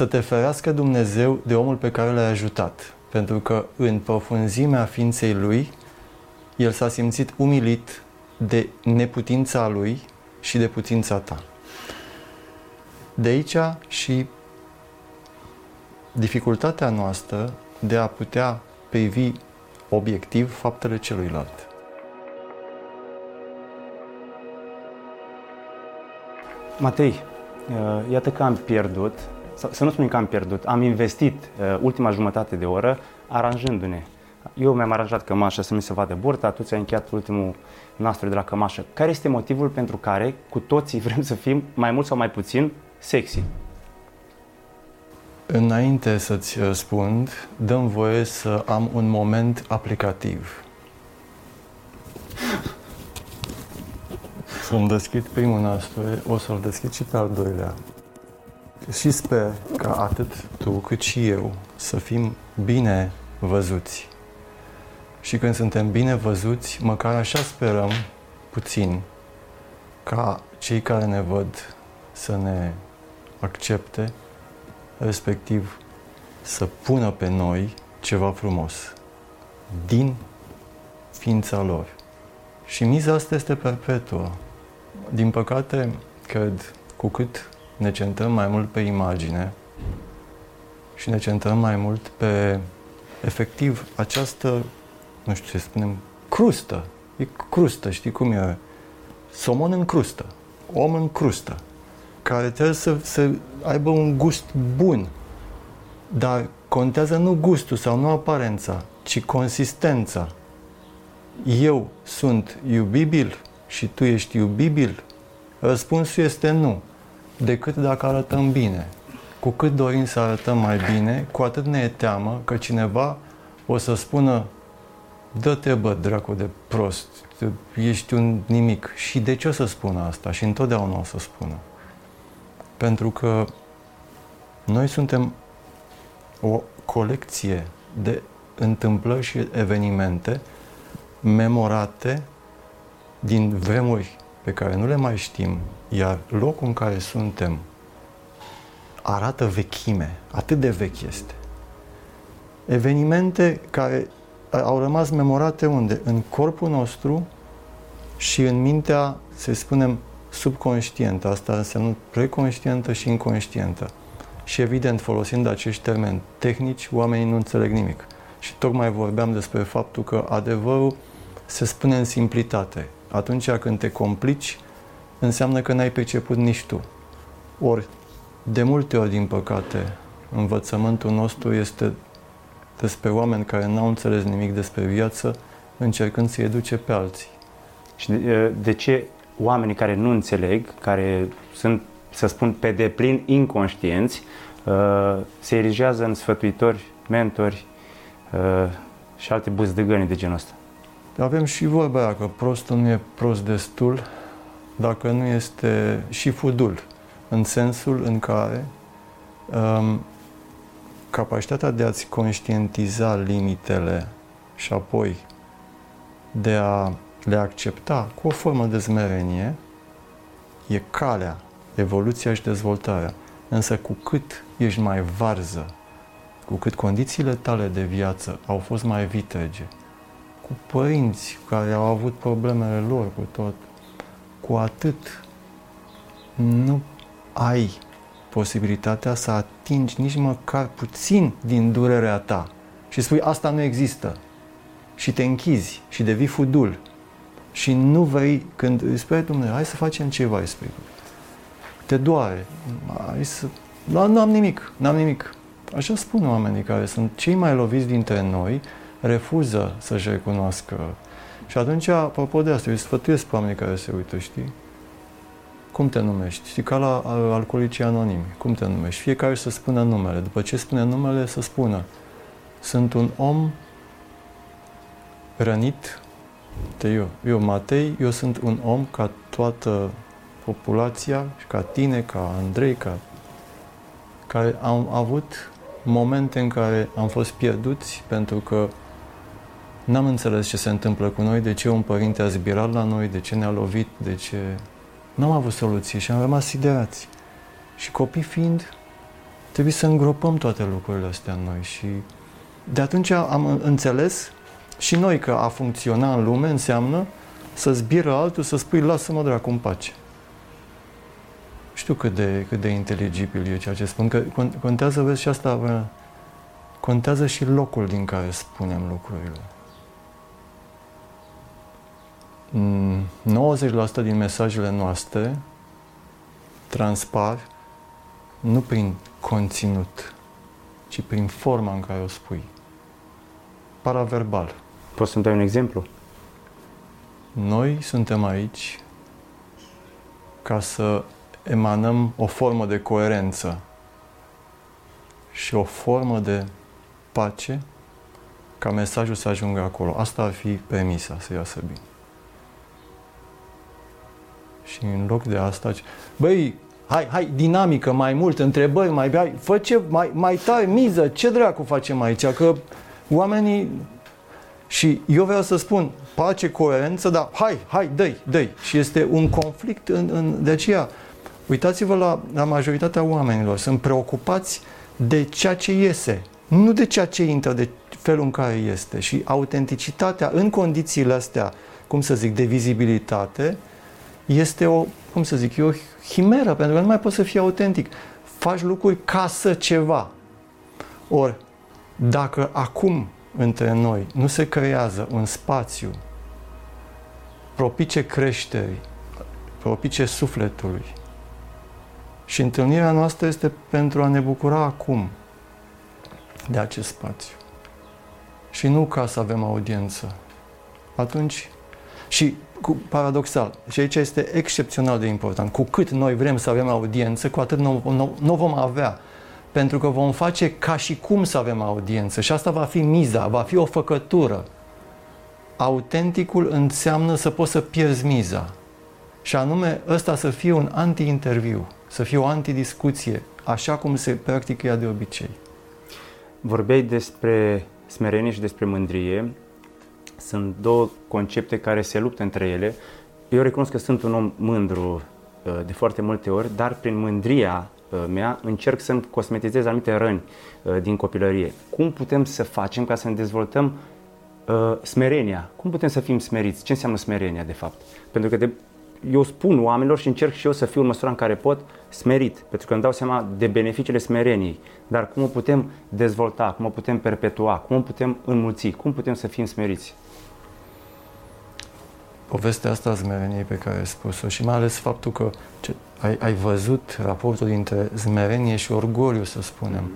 să te ferească Dumnezeu de omul pe care l-ai ajutat. Pentru că în profunzimea ființei lui, el s-a simțit umilit de neputința lui și de putința ta. De aici și dificultatea noastră de a putea privi obiectiv faptele celuilalt. Matei, uh, iată că am pierdut, să nu spunem că am pierdut, am investit uh, ultima jumătate de oră aranjându-ne. Eu mi-am aranjat cămașa să mi se vadă burta, tu ți-ai încheiat ultimul nostru de la cămașă. Care este motivul pentru care cu toții vrem să fim mai mult sau mai puțin sexy? Înainte să-ți răspund, dăm voie să am un moment aplicativ. Să-mi deschid primul nasturi, o să-l deschid și pe al doilea. Și sper ca atât tu cât și eu să fim bine văzuți. Și când suntem bine văzuți, măcar așa sperăm puțin ca cei care ne văd să ne accepte, respectiv să pună pe noi ceva frumos din ființa lor. Și miza asta este perpetuă. Din păcate, cred, cu cât ne centrăm mai mult pe imagine și ne centrăm mai mult pe, efectiv, această, nu știu ce spunem, crustă. E crustă, știi cum e? Somon în crustă, om în crustă, care trebuie să, să aibă un gust bun. Dar contează nu gustul sau nu aparența, ci consistența. Eu sunt iubibil și tu ești iubibil? Răspunsul este nu, decât dacă arătăm bine. Cu cât dorim să arătăm mai bine, cu atât ne e teamă că cineva o să spună dă-te bă, dracu de prost, ești un nimic. Și de ce o să spună asta? Și întotdeauna o să spună. Pentru că noi suntem o colecție de întâmplări și evenimente memorate din vremuri pe care nu le mai știm, iar locul în care suntem arată vechime, atât de vechi este. Evenimente care au rămas memorate unde? În corpul nostru și în mintea, să spunem, subconștientă. Asta înseamnă preconștientă și inconștientă. Și evident, folosind acești termeni tehnici, oamenii nu înțeleg nimic. Și tocmai vorbeam despre faptul că adevărul se spune în simplitate. Atunci când te complici, înseamnă că n-ai perceput nici tu. Ori, de multe ori, din păcate, învățământul nostru este despre oameni care n-au înțeles nimic despre viață, încercând să-i educe pe alții. Și de, de ce oamenii care nu înțeleg, care sunt, să spun, pe deplin inconștienți, uh, se erigează în sfătuitori, mentori uh, și alte buzdăgăni de genul ăsta? Avem și vorba aia că prostul nu e prost destul dacă nu este și fudul, în sensul în care um, capacitatea de a-ți conștientiza limitele și apoi de a le accepta cu o formă de zmerenie e calea, evoluția și dezvoltarea. Însă cu cât ești mai varză, cu cât condițiile tale de viață au fost mai vitege, cu părinți care au avut problemele lor cu tot, cu atât nu ai posibilitatea să atingi nici măcar puțin din durerea ta și spui asta nu există și te închizi și devii fudul și nu vrei, când îi spui Dumnezeu, hai să facem ceva, îi spui, te doare, hai să... Nu, nu am nimic, nu am nimic. Așa spun oamenii care sunt cei mai loviți dintre noi, refuză să-și recunoască. Și atunci, apropo de asta, îi sfătuiesc pe oamenii care se uită, știi? Cum te numești? Știi, ca la alcoolicii anonimi. Cum te numești? Fiecare să spună numele. După ce spune numele, să spună sunt un om rănit de eu. Eu, Matei, eu sunt un om ca toată populația, ca tine, ca Andrei, ca care am avut momente în care am fost pierduți pentru că n-am înțeles ce se întâmplă cu noi, de ce un părinte a zbirat la noi, de ce ne-a lovit, de ce... N-am avut soluție și am rămas siderați. Și copii fiind, Trebuie să îngropăm toate lucrurile astea în noi și de atunci am înțeles și noi că a funcționa în lume înseamnă să zbiră altul, să spui lasă-mă dracu în pace. Știu cât de, cât de inteligibil e ceea ce spun, că contează, vezi, și asta, contează și locul din care spunem lucrurile. 90% mm, din mesajele noastre transpar nu prin conținut, ci prin forma în care o spui. Paraverbal. Poți să-mi dai un exemplu? Noi suntem aici ca să emanăm o formă de coerență și o formă de pace ca mesajul să ajungă acolo. Asta ar fi premisa să iasă bine. Și în loc de asta, băi, hai, hai, dinamică, mai mult, întrebări, mai hai, fă ce, mai, mai tare, miză, ce dracu facem aici? Că oamenii și eu vreau să spun, pace, coerență, dar hai, hai, dă dă Și este un conflict în, în, de aceea. Uitați-vă la, la majoritatea oamenilor, sunt preocupați de ceea ce iese, nu de ceea ce intră, de felul în care este. Și autenticitatea în condițiile astea, cum să zic, de vizibilitate, este o, cum să zic, e o himeră, pentru că nu mai poți să fii autentic. Faci lucruri ca să ceva. Ori, dacă acum între noi nu se creează un spațiu propice creșterii, propice sufletului, și întâlnirea noastră este pentru a ne bucura acum de acest spațiu. Și nu ca să avem audiență. Atunci, și cu, paradoxal, și aici este excepțional de important, cu cât noi vrem să avem audiență, cu atât nu, nu, nu vom avea. Pentru că vom face ca și cum să avem audiență. Și asta va fi miza, va fi o făcătură. Autenticul înseamnă să poți să pierzi miza. Și anume ăsta să fie un anti-interviu, să fie o antidiscuție, așa cum se practică ea de obicei. Vorbeai despre smerenie și despre mândrie. Sunt două concepte care se luptă între ele. Eu recunosc că sunt un om mândru uh, de foarte multe ori, dar prin mândria uh, mea încerc să-mi cosmetizez anumite răni uh, din copilărie. Cum putem să facem ca să ne dezvoltăm smerenia? Cum putem să fim smeriți? Ce înseamnă smerenia, de fapt? Pentru că de eu spun oamenilor și încerc și eu să fiu în măsura în care pot smerit, pentru că îmi dau seama de beneficiile smereniei. Dar cum o putem dezvolta, cum o putem perpetua, cum o putem înmulți, cum putem să fim smeriți? Povestea asta a smereniei pe care ai spus-o și mai ales faptul că ce, ai, ai văzut raportul dintre smerenie și orgoliu, să spunem. Mm.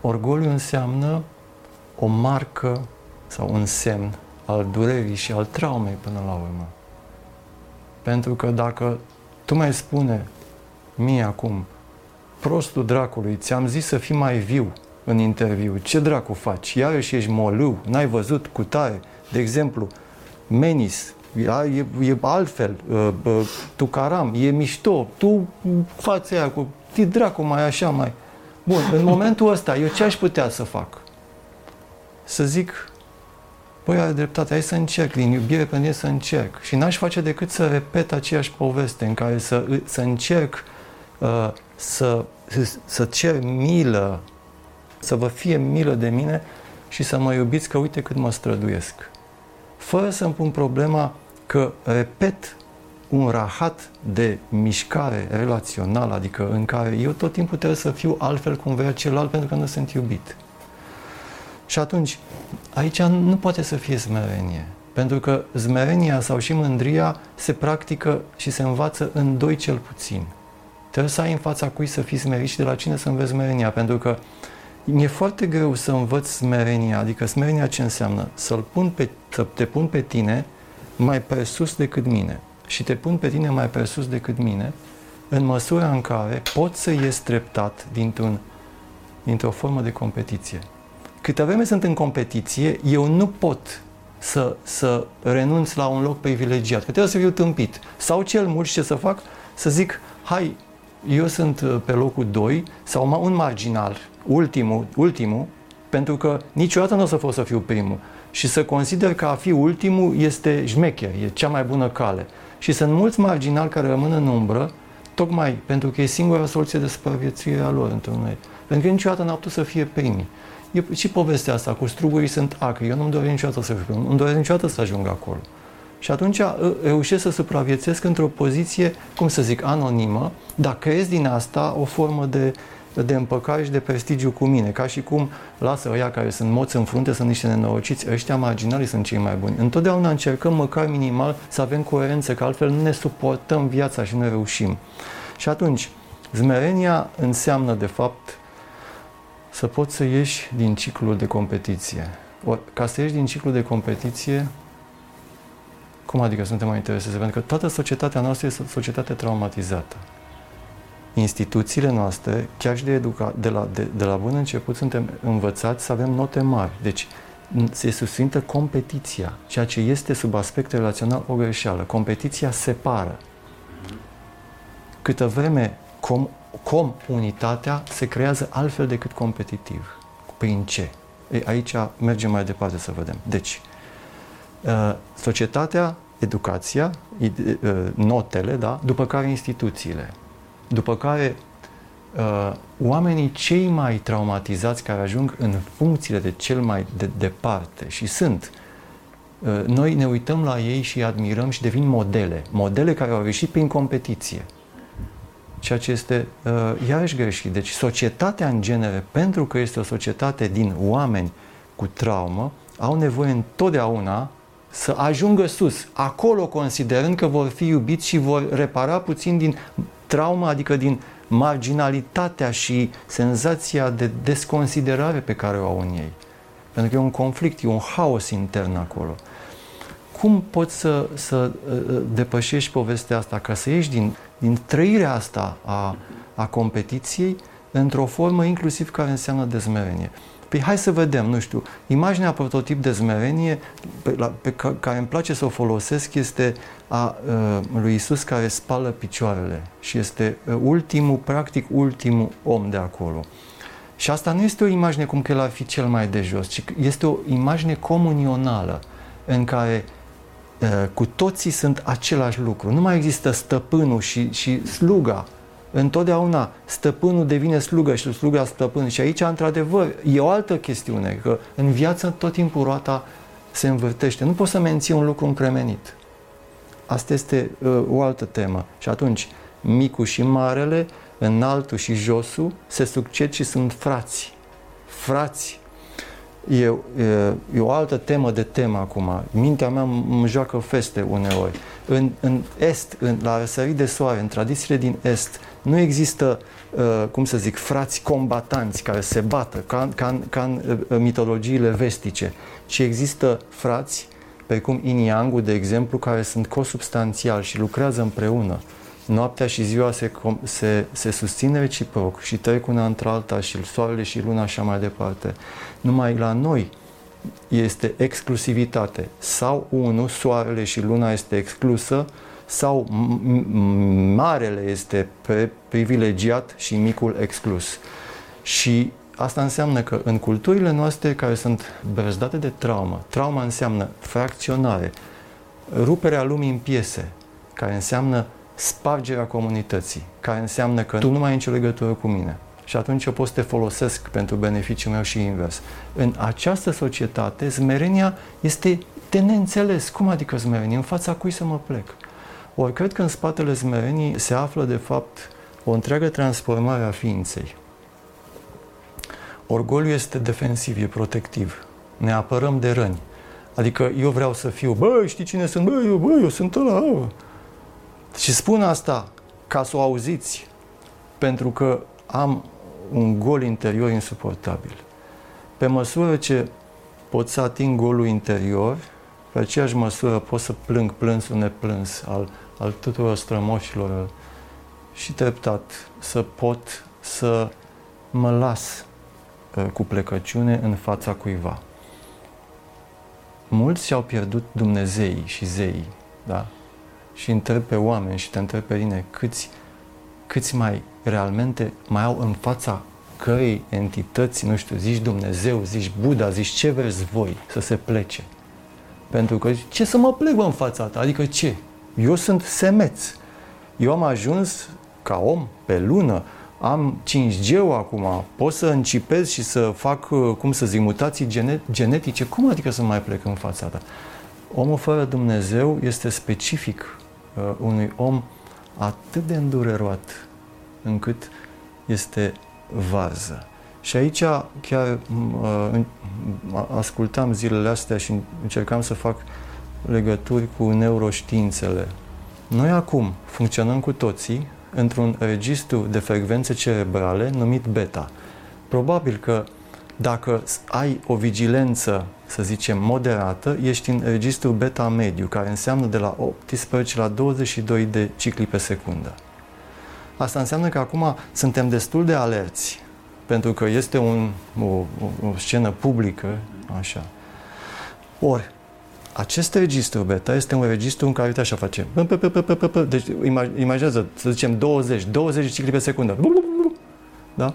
Orgoliu înseamnă o marcă sau un semn al durerii și al traumei până la urmă. Pentru că dacă tu mai spune mie acum, prostul dracului, ți-am zis să fii mai viu în interviu, ce dracu faci? Iarăși ești molâu, n-ai văzut cu tare. De exemplu, Menis, e, e altfel, uh, uh, tu caram, e mișto, tu fața aia cu, ti dracu mai așa, mai... Bun, în momentul ăsta, eu ce aș putea să fac? Să zic, Păi, are dreptate, hai să încerc, din iubire pentru el să încerc. Și n-aș face decât să repet aceeași poveste în care să, să încerc uh, să, să cer milă, să vă fie milă de mine și să mă iubiți că uite cât mă străduiesc. Fără să-mi pun problema că repet un rahat de mișcare relațională, adică în care eu tot timpul trebuie să fiu altfel cum vrea celălalt pentru că nu sunt iubit. Și atunci, aici nu poate să fie smerenie. Pentru că smerenia sau și mândria se practică și se învață în doi cel puțin. Trebuie să ai în fața cui să fii smerit și de la cine să înveți smerenia. Pentru că mi-e foarte greu să învăț smerenia. Adică smerenia ce înseamnă? Să-l pun pe, să te pun pe tine mai presus decât mine. Și te pun pe tine mai presus decât mine în măsura în care pot să ies treptat dintr-un, dintr-o formă de competiție. Câte vreme sunt în competiție, eu nu pot să, să renunț la un loc privilegiat, că trebuie să fiu tâmpit. Sau cel mult ce să fac? Să zic, hai, eu sunt uh, pe locul 2 sau un marginal, ultimul, ultimul, pentru că niciodată nu o să pot să fiu primul. Și să consider că a fi ultimul este șmecher, e cea mai bună cale. Și sunt mulți marginali care rămân în umbră tocmai pentru că e singura soluție de supraviețuire a lor într-un noi. Pentru că niciodată n-au putut să fie primii. E și povestea asta cu strugurii sunt acri. Eu nu-mi doresc niciodată să fiu primul. Nu-mi doresc niciodată să ajung acolo. Și atunci ă, reușesc să supraviețuiesc într-o poziție, cum să zic, anonimă, dar creez din asta o formă de, de împăcare și de prestigiu cu mine, ca și cum lasă ăia care sunt moți în frunte, sunt niște nenorociți, ăștia marginali sunt cei mai buni. Întotdeauna încercăm măcar minimal să avem coerență, că altfel nu ne suportăm viața și nu reușim. Și atunci, zmerenia înseamnă, de fapt, să poți să ieși din ciclul de competiție. Or, ca să ieși din ciclul de competiție, cum adică suntem mai interesați? Pentru că toată societatea noastră este o societate traumatizată. Instituțiile noastre, chiar și de, educa- de, la, de, de la bun început, suntem învățați să avem note mari. Deci, se susțintă competiția, ceea ce este sub aspect relațional o greșeală. Competiția separă. Câtă vreme com, comunitatea se creează altfel decât competitiv. Prin ce? Ei, aici mergem mai departe să vedem. Deci, uh, societatea, educația, uh, notele, da? după care instituțiile, după care uh, oamenii cei mai traumatizați care ajung în funcțiile de cel mai de departe și sunt noi ne uităm la ei și admirăm și devin modele. Modele care au reușit prin competiție ceea ce este uh, iarăși greșit. Deci societatea în genere, pentru că este o societate din oameni cu traumă, au nevoie întotdeauna să ajungă sus, acolo considerând că vor fi iubiți și vor repara puțin din traumă, adică din marginalitatea și senzația de desconsiderare pe care o au în ei. Pentru că e un conflict, e un haos intern acolo. Cum poți să, să uh, depășești povestea asta ca să ieși din din trăirea asta a, a competiției într-o formă inclusiv care înseamnă dezmerenie. Păi hai să vedem, nu știu, imaginea prototip de zmerenie pe, la, pe ca, care îmi place să o folosesc este a a lui Isus care spală picioarele și este ultimul, practic ultimul om de acolo. Și asta nu este o imagine cum că el ar fi cel mai de jos, ci este o imagine comunională în care Eh, cu toții sunt același lucru. Nu mai există stăpânul și, și sluga. Întotdeauna stăpânul devine slugă și sluga stăpân. Și aici, într-adevăr, e o altă chestiune, că în viață tot timpul roata se învârtește. Nu poți să menții un lucru încremenit. Asta este uh, o altă temă. Și atunci, micul și marele, înaltul și josul, se succed și sunt frați. Frați E, e, e o altă temă de temă acum. Mintea mea îmi joacă feste uneori. În, în Est, în, la răsărit de soare, în tradițiile din Est, nu există, uh, cum să zic, frați combatanți care se bată, ca, ca, ca în uh, mitologiile vestice, ci există frați, precum Yin de exemplu, care sunt cosubstanțiali și lucrează împreună noaptea și ziua se, se, se susțin reciproc și trec una între alta și soarele și luna așa mai departe. Numai la noi este exclusivitate. Sau unul, soarele și luna este exclusă, sau marele este privilegiat și micul exclus. Și asta înseamnă că în culturile noastre care sunt brăzdate de traumă, trauma înseamnă fracționare, ruperea lumii în piese, care înseamnă spargerea comunității, care înseamnă că tu nu mai ai nicio legătură cu mine. Și atunci eu pot să te folosesc pentru beneficiul meu și invers. În această societate, zmerenia este de neînțeles. Cum adică zmerenie? În fața cui să mă plec? Ori cred că în spatele zmerenii se află, de fapt, o întreagă transformare a ființei. Orgoliu este defensiv, e protectiv. Ne apărăm de răni. Adică eu vreau să fiu, bă, știi cine sunt? Bă, eu, bă, eu sunt ăla. Și spun asta ca să o auziți, pentru că am un gol interior insuportabil. Pe măsură ce pot să ating golul interior, pe aceeași măsură pot să plâng plânsul neplâns al, al tuturor strămoșilor și treptat să pot să mă las uh, cu plecăciune în fața cuiva. Mulți și-au pierdut Dumnezeii și zeii, da? și întreb pe oameni și te întreb pe tine câți, câți mai realmente mai au în fața cărei entități, nu știu, zici Dumnezeu, zici Buddha, zici ce vreți voi să se plece. Pentru că ce să mă plec în fața ta? Adică ce? Eu sunt semeț. Eu am ajuns ca om pe lună, am 5G-ul acum, pot să încipez și să fac, uh, cum să zic, mutații genetice. Cum adică să mai plec în fața ta? Omul fără Dumnezeu este specific uh, unui om atât de îndureroat încât este varză. Și aici chiar uh, ascultam zilele astea și încercam să fac legături cu neuroștiințele. Noi acum funcționăm cu toții într-un registru de frecvențe cerebrale numit beta. Probabil că dacă ai o vigilență, să zicem, moderată, ești în registru beta mediu, care înseamnă de la 18 la 22 de cicli pe secundă. Asta înseamnă că acum suntem destul de alerți, pentru că este un, o, o, o scenă publică, așa. Ori, acest registru beta este un registru în care, uite așa face. Deci, imaginează, să zicem, 20, 20 cicli pe secundă. Da?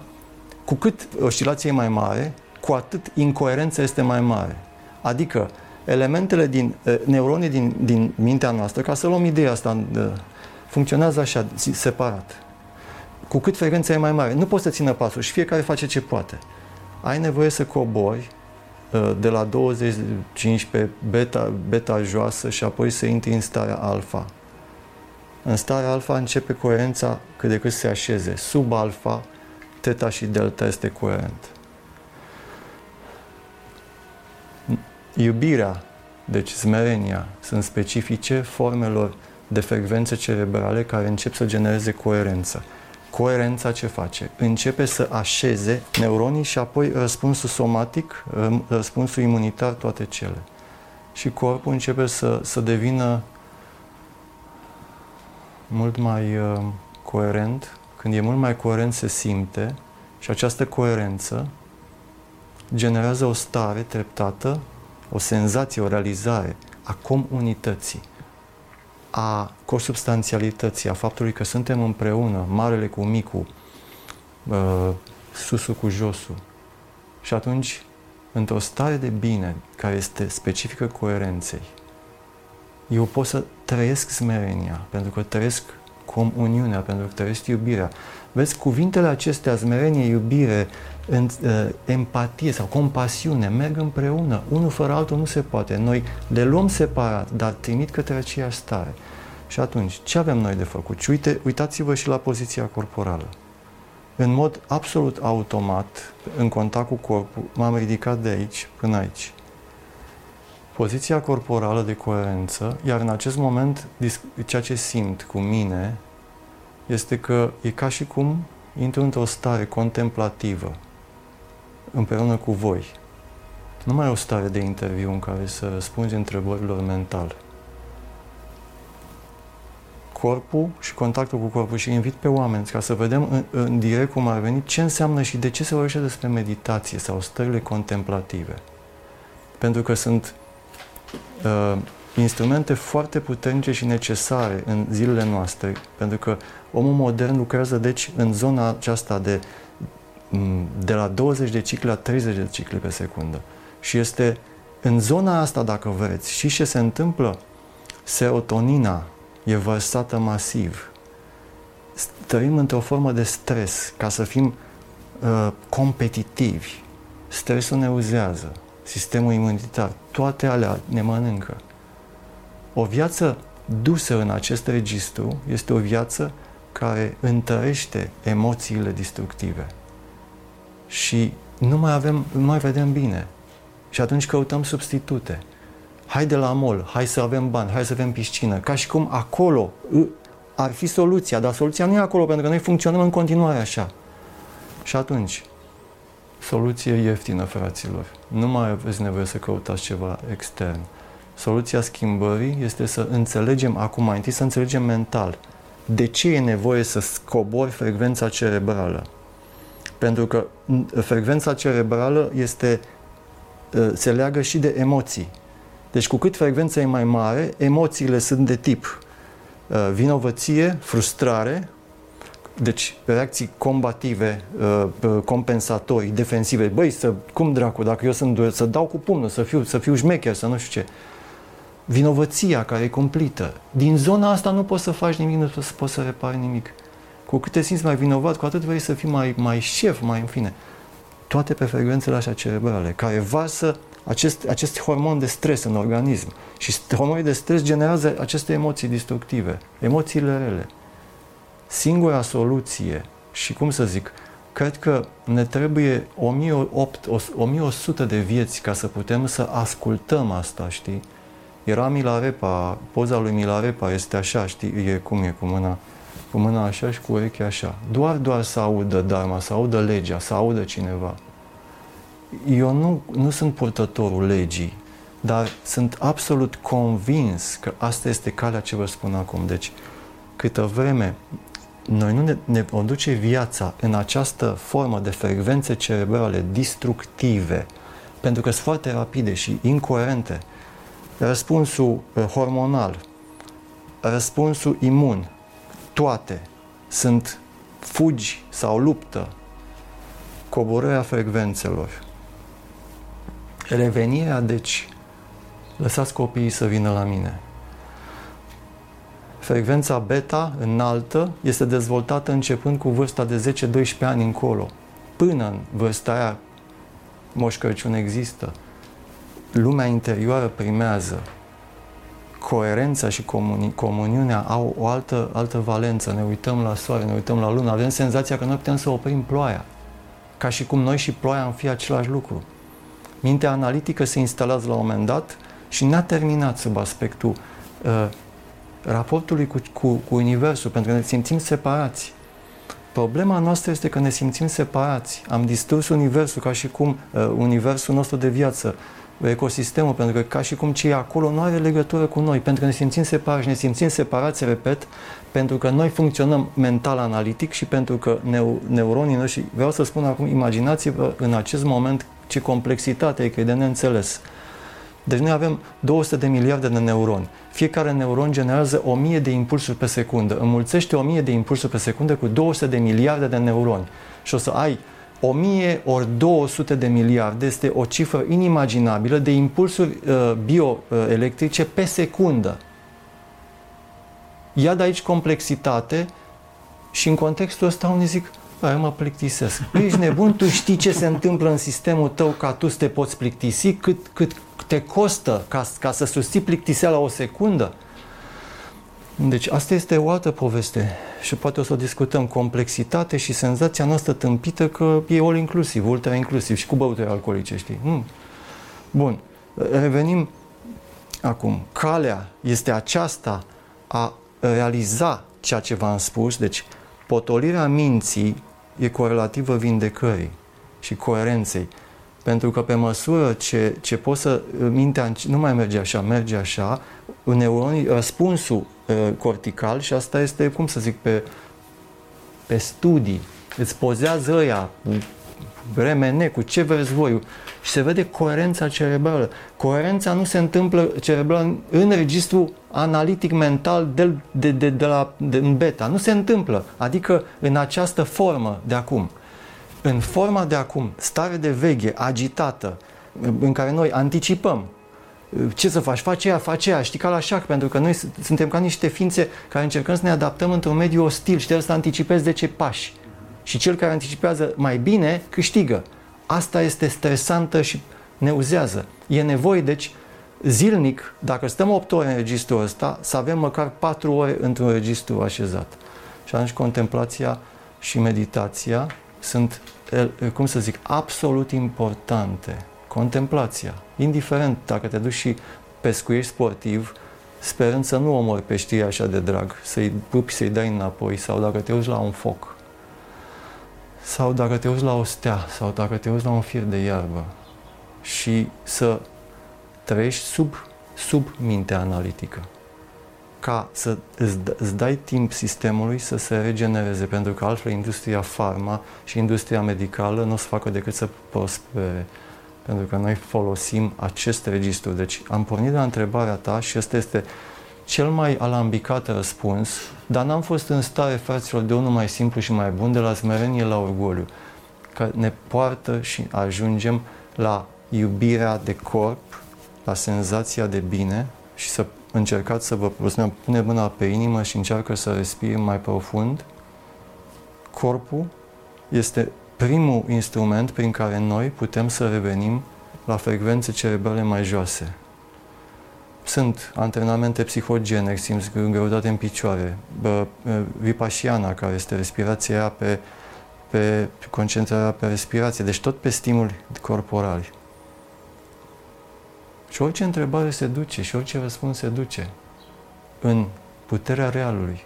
Cu cât oscilația e mai mare, cu atât incoerența este mai mare. Adică, elementele din, neuronii din, din mintea noastră, ca să luăm ideea asta, funcționează așa, separat. Cu cât frecvența e mai mare, nu poți să țină pasul și fiecare face ce poate. Ai nevoie să cobori Uh, de la 25 pe beta, beta joasă și apoi să intri în starea alfa. În starea alfa începe coerența cât de cât se așeze. Sub alfa, teta și delta este coerent. Iubirea, deci smerenia, sunt specifice formelor de frecvențe cerebrale care încep să genereze coerență. Coerența ce face? Începe să așeze neuronii și apoi răspunsul somatic, răspunsul imunitar, toate cele. Și corpul începe să, să devină mult mai uh, coerent. Când e mult mai coerent, se simte și această coerență generează o stare treptată, o senzație, o realizare a comunității a consubstanțialității, a faptului că suntem împreună, marele cu micul, uh, susul cu josul. Și atunci, într-o stare de bine, care este specifică coerenței, eu pot să trăiesc smerenia, pentru că trăiesc comuniunea, pentru că trăiesc iubirea. Vezi, cuvintele acestea, smerenie, iubire, în, uh, empatie sau compasiune, merg împreună. Unul fără altul nu se poate. Noi le luăm separat, dar trimit către aceeași stare. Și atunci, ce avem noi de făcut? Și uite, uitați-vă și la poziția corporală. În mod absolut automat, în contact cu corpul, m-am ridicat de aici până aici. Poziția corporală de coerență, iar în acest moment, ceea ce simt cu mine este că e ca și cum intru într-o stare contemplativă, împreună cu voi. Nu mai e o stare de interviu în care să răspunzi întrebărilor mental. Corpul și contactul cu corpul și invit pe oameni ca să vedem în, în direct cum ar veni ce înseamnă și de ce se vorbește despre meditație sau stările contemplative. Pentru că sunt uh, instrumente foarte puternice și necesare în zilele noastre, pentru că omul modern lucrează deci în zona aceasta de Mm, de la 20 de cicli la 30 de cicli pe secundă. Și este în zona asta, dacă vreți, și ce se întâmplă? Serotonina e vărsată masiv. Trăim într-o formă de stres, ca să fim uh, competitivi. Stresul ne uzează, sistemul imunitar, toate alea ne mănâncă. O viață dusă în acest registru este o viață care întărește emoțiile destructive și nu mai avem, nu mai vedem bine. Și atunci căutăm substitute. Hai de la mol, hai să avem bani, hai să avem piscină. Ca și cum acolo ar fi soluția, dar soluția nu e acolo, pentru că noi funcționăm în continuare așa. Și atunci, soluție ieftină, fraților. Nu mai aveți nevoie să căutați ceva extern. Soluția schimbării este să înțelegem acum, mai întâi să înțelegem mental de ce e nevoie să scobori frecvența cerebrală. Pentru că frecvența cerebrală este, ă, se leagă și de emoții. Deci cu cât frecvența e mai mare, emoțiile sunt de tip ă, vinovăție, frustrare, deci reacții combative, ă, compensatorii, defensive. Băi, să, cum dracu, dacă eu sunt să dau cu pumnul, să fiu, să fiu șmecher, să nu știu ce. Vinovăția care e cumplită. Din zona asta nu poți să faci nimic, nu poți să repari nimic. Cu cât te simți mai vinovat, cu atât vrei să fii mai, mai șef, mai în fine. Toate pe frecvențele așa cerebrale, care varsă acest, acest hormon de stres în organism. Și hormonii de stres generează aceste emoții destructive, emoțiile rele. Singura soluție, și cum să zic, cred că ne trebuie 1100 de vieți ca să putem să ascultăm asta, știi? Era Milarepa, poza lui Milarepa este așa, știi, e cum e, cu mâna, cu mâna așa și cu urechea așa. Doar, doar să audă Dharma, să audă legea, să audă cineva. Eu nu, nu sunt purtătorul legii, dar sunt absolut convins că asta este calea ce vă spun acum. Deci, câtă vreme noi nu ne, ne conduce viața în această formă de frecvențe cerebrale destructive, pentru că sunt foarte rapide și incoerente, răspunsul uh, hormonal, răspunsul imun, toate sunt fugi sau luptă, coborârea frecvențelor. Revenirea, deci, lăsați copiii să vină la mine. Frecvența beta înaltă este dezvoltată începând cu vârsta de 10-12 ani încolo. Până în vârsta aia, Moș Crăciun există. Lumea interioară primează. Coerența și comuni- comuniunea au o altă, altă valență. Ne uităm la soare, ne uităm la lună, avem senzația că noi putem să oprim ploaia. Ca și cum noi și ploaia am fi același lucru. Mintea analitică se instalează la un moment dat și n-a terminat sub aspectul uh, raportului cu, cu, cu Universul, pentru că ne simțim separați. Problema noastră este că ne simțim separați. Am distrus Universul ca și cum uh, Universul nostru de viață, ecosistemul, pentru că ca și cum ce e acolo nu are legătură cu noi, pentru că ne simțim separați, ne simțim separați, repet, pentru că noi funcționăm mental-analitic și pentru că neu- neuronii noștri, vreau să spun acum, imaginați-vă în acest moment ce complexitate e, că e de neînțeles. Deci noi avem 200 de miliarde de neuroni. Fiecare neuron generează 1000 de impulsuri pe secundă. Înmulțește 1000 de impulsuri pe secundă cu 200 de miliarde de neuroni. Și o să ai 1000 ori 200 de miliarde este o cifră inimaginabilă de impulsuri uh, bioelectrice pe secundă. Ia de aici complexitate și în contextul ăsta unii zic, Aia mă plictisesc. Ești nebun, tu știi ce se întâmplă în sistemul tău ca tu să te poți plictisi, cât, cât te costă ca, ca să susții plictiseala o secundă. Deci asta este o altă poveste și poate o să o discutăm. Complexitate și senzația noastră tâmpită că e all inclusiv, ultra inclusiv și cu băuturi alcoolice, știi? Mm. Bun, revenim acum. Calea este aceasta a realiza ceea ce v-am spus, deci potolirea minții e corelativă vindecării și coerenței. Pentru că pe măsură ce, ce poți să, mintea nu mai merge așa, merge așa, neuronii, răspunsul uh, cortical și asta este, cum să zic, pe, pe studii, îți pozează ăia RMN, cu ce vreți voi, și se vede coerența cerebrală. Coerența nu se întâmplă cerebral în registru analitic mental de, de, de, de la, de, în beta. Nu se întâmplă. Adică în această formă de acum. În forma de acum, stare de veche, agitată, în care noi anticipăm, ce să faci? Face aia, face aia, știi, ca la șac, pentru că noi suntem ca niște ființe care încercăm să ne adaptăm într-un mediu ostil și trebuie să anticipezi de ce pași. Și cel care anticipează mai bine câștigă. Asta este stresantă și ne uzează. E nevoie, deci, zilnic, dacă stăm 8 ore în registrul ăsta, să avem măcar 4 ore într-un registru așezat. Și atunci contemplația și meditația sunt, cum să zic, absolut importante. Contemplația. Indiferent dacă te duci și pescuiești sportiv, sperând să nu omori peștii așa de drag, să-i pupi, să-i dai înapoi, sau dacă te uiți la un foc, sau dacă te uiți la o stea, sau dacă te uiți la un fir de iarbă și să trăiești sub, sub mintea analitică ca să îți, îți dai timp sistemului să se regenereze, pentru că altfel industria farma și industria medicală nu o să facă decât să prospere, pentru că noi folosim acest registru. Deci am pornit de la întrebarea ta și ăsta este cel mai alambicat răspuns, dar n-am fost în stare, fraților, de unul mai simplu și mai bun, de la smerenie la orgoliu, că ne poartă și ajungem la iubirea de corp, la senzația de bine și să încercați să vă pune mâna pe inimă și încearcă să respiri mai profund. corpul este primul instrument prin care noi putem să revenim la frecvențe cerebrale mai joase. Sunt antrenamente psihogene, simți greutate în picioare, vipașiana, care este respirația pe, pe concentrarea pe respirație, deci tot pe stimuli corporali. Și orice întrebare se duce și orice răspuns se duce în puterea realului.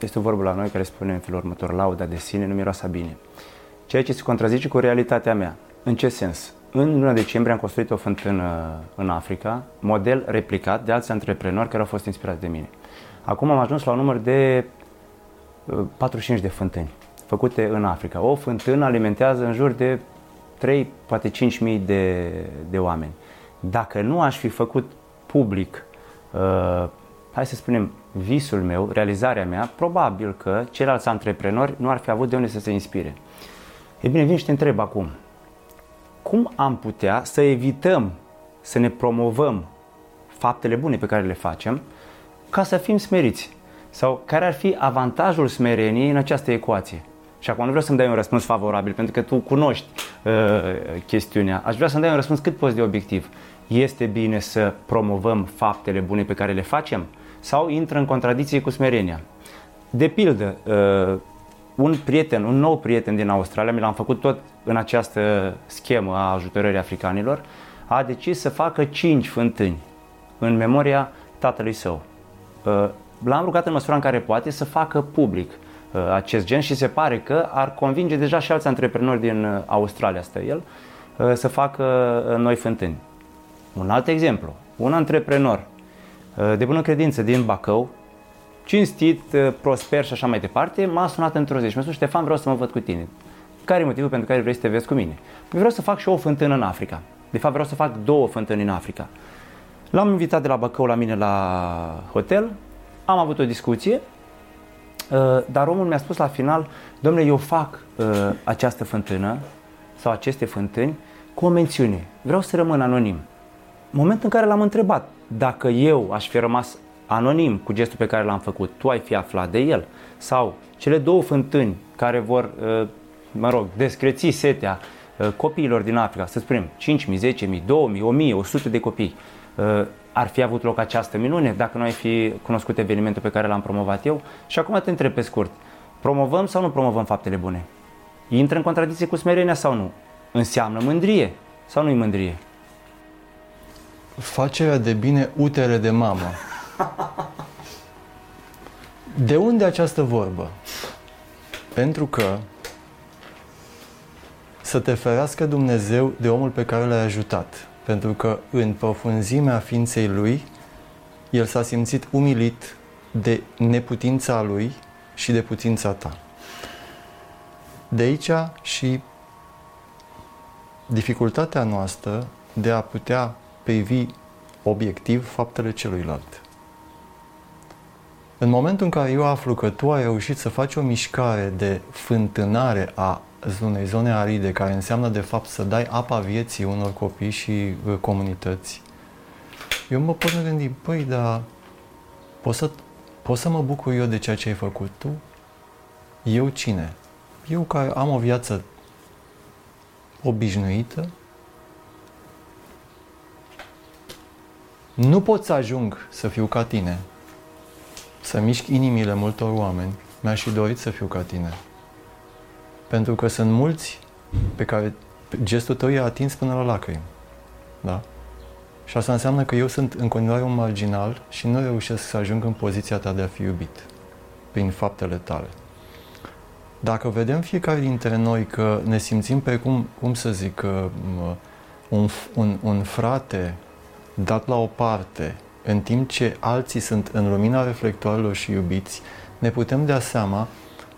Este o vorbă la noi care spune în felul următor, lauda de sine nu miroasa bine. Ceea ce se contrazice cu realitatea mea. În ce sens? În luna decembrie am construit o fântână în Africa, model replicat de alți antreprenori care au fost inspirați de mine. Acum am ajuns la un număr de 45 uh, de fântâni făcute în Africa. O fântână alimentează în jur de 3, poate 5 mii de, de oameni. Dacă nu aș fi făcut public, uh, hai să spunem, visul meu, realizarea mea, probabil că ceilalți antreprenori nu ar fi avut de unde să se inspire. E bine, vin și te întreb acum, cum am putea să evităm să ne promovăm faptele bune pe care le facem ca să fim smeriți? Sau care ar fi avantajul smereniei în această ecuație? Și acum nu vreau să-mi dai un răspuns favorabil, pentru că tu cunoști uh, chestiunea. Aș vrea să-mi dai un răspuns cât poți de obiectiv. Este bine să promovăm faptele bune pe care le facem? Sau intră în contradicție cu smerenia? De pildă, uh, un prieten, un nou prieten din Australia, mi l-am făcut tot în această schemă a ajutorării africanilor, a decis să facă cinci fântâni în memoria tatălui său. Uh, l-am rugat în măsura în care poate să facă public uh, acest gen și se pare că ar convinge deja și alți antreprenori din uh, Australia, stă el, să facă noi fântâni. Un alt exemplu, un antreprenor de bună credință din Bacău, cinstit, uh, prosper și așa mai departe, m-a sunat într-o zi și mi-a spus, Ștefan, vreau să mă văd cu tine. Care e motivul pentru care vrei să te vezi cu mine? Păi vreau să fac și o fântână în Africa. De fapt, vreau să fac două fântâni în Africa. L-am invitat de la Bacău la mine la hotel, am avut o discuție, uh, dar omul mi-a spus la final, domnule, eu fac uh, această fântână sau aceste fântâni cu o mențiune. Vreau să rămân anonim. Moment în care l-am întrebat dacă eu aș fi rămas anonim cu gestul pe care l-am făcut, tu ai fi aflat de el. Sau cele două fântâni care vor, uh, mă rog, descreți setea uh, copiilor din Africa, să spunem 5.000, 10.000, 2.000, 1.000, 100 de copii, uh, ar fi avut loc această minune dacă nu ai fi cunoscut evenimentul pe care l-am promovat eu? Și acum te întreb pe scurt, promovăm sau nu promovăm faptele bune? Intră în contradicție cu smerenia sau nu? Înseamnă mândrie sau nu-i mândrie? Facerea de bine utere de mamă. De unde această vorbă? Pentru că să te ferească Dumnezeu de omul pe care l-ai ajutat. Pentru că în profunzimea ființei lui, el s-a simțit umilit de neputința lui și de putința ta. De aici și dificultatea noastră de a putea privi obiectiv faptele celuilalt. În momentul în care eu aflu că tu ai reușit să faci o mișcare de fântânare a unei zone aride, care înseamnă de fapt să dai apa vieții unor copii și uh, comunități, eu mă pot gândi, păi, dar pot să, pot să mă bucur eu de ceea ce ai făcut tu? Eu cine? Eu care am o viață obișnuită, nu pot să ajung să fiu ca tine, să mișc inimile multor oameni, mi-aș fi dorit să fiu ca tine. Pentru că sunt mulți pe care gestul tău i-a atins până la lacrimi. Da? Și asta înseamnă că eu sunt în continuare un marginal și nu reușesc să ajung în poziția ta de a fi iubit prin faptele tale. Dacă vedem fiecare dintre noi că ne simțim precum, cum să zic, un, un, un frate dat la o parte, în timp ce alții sunt în lumina reflectoarelor și iubiți, ne putem da seama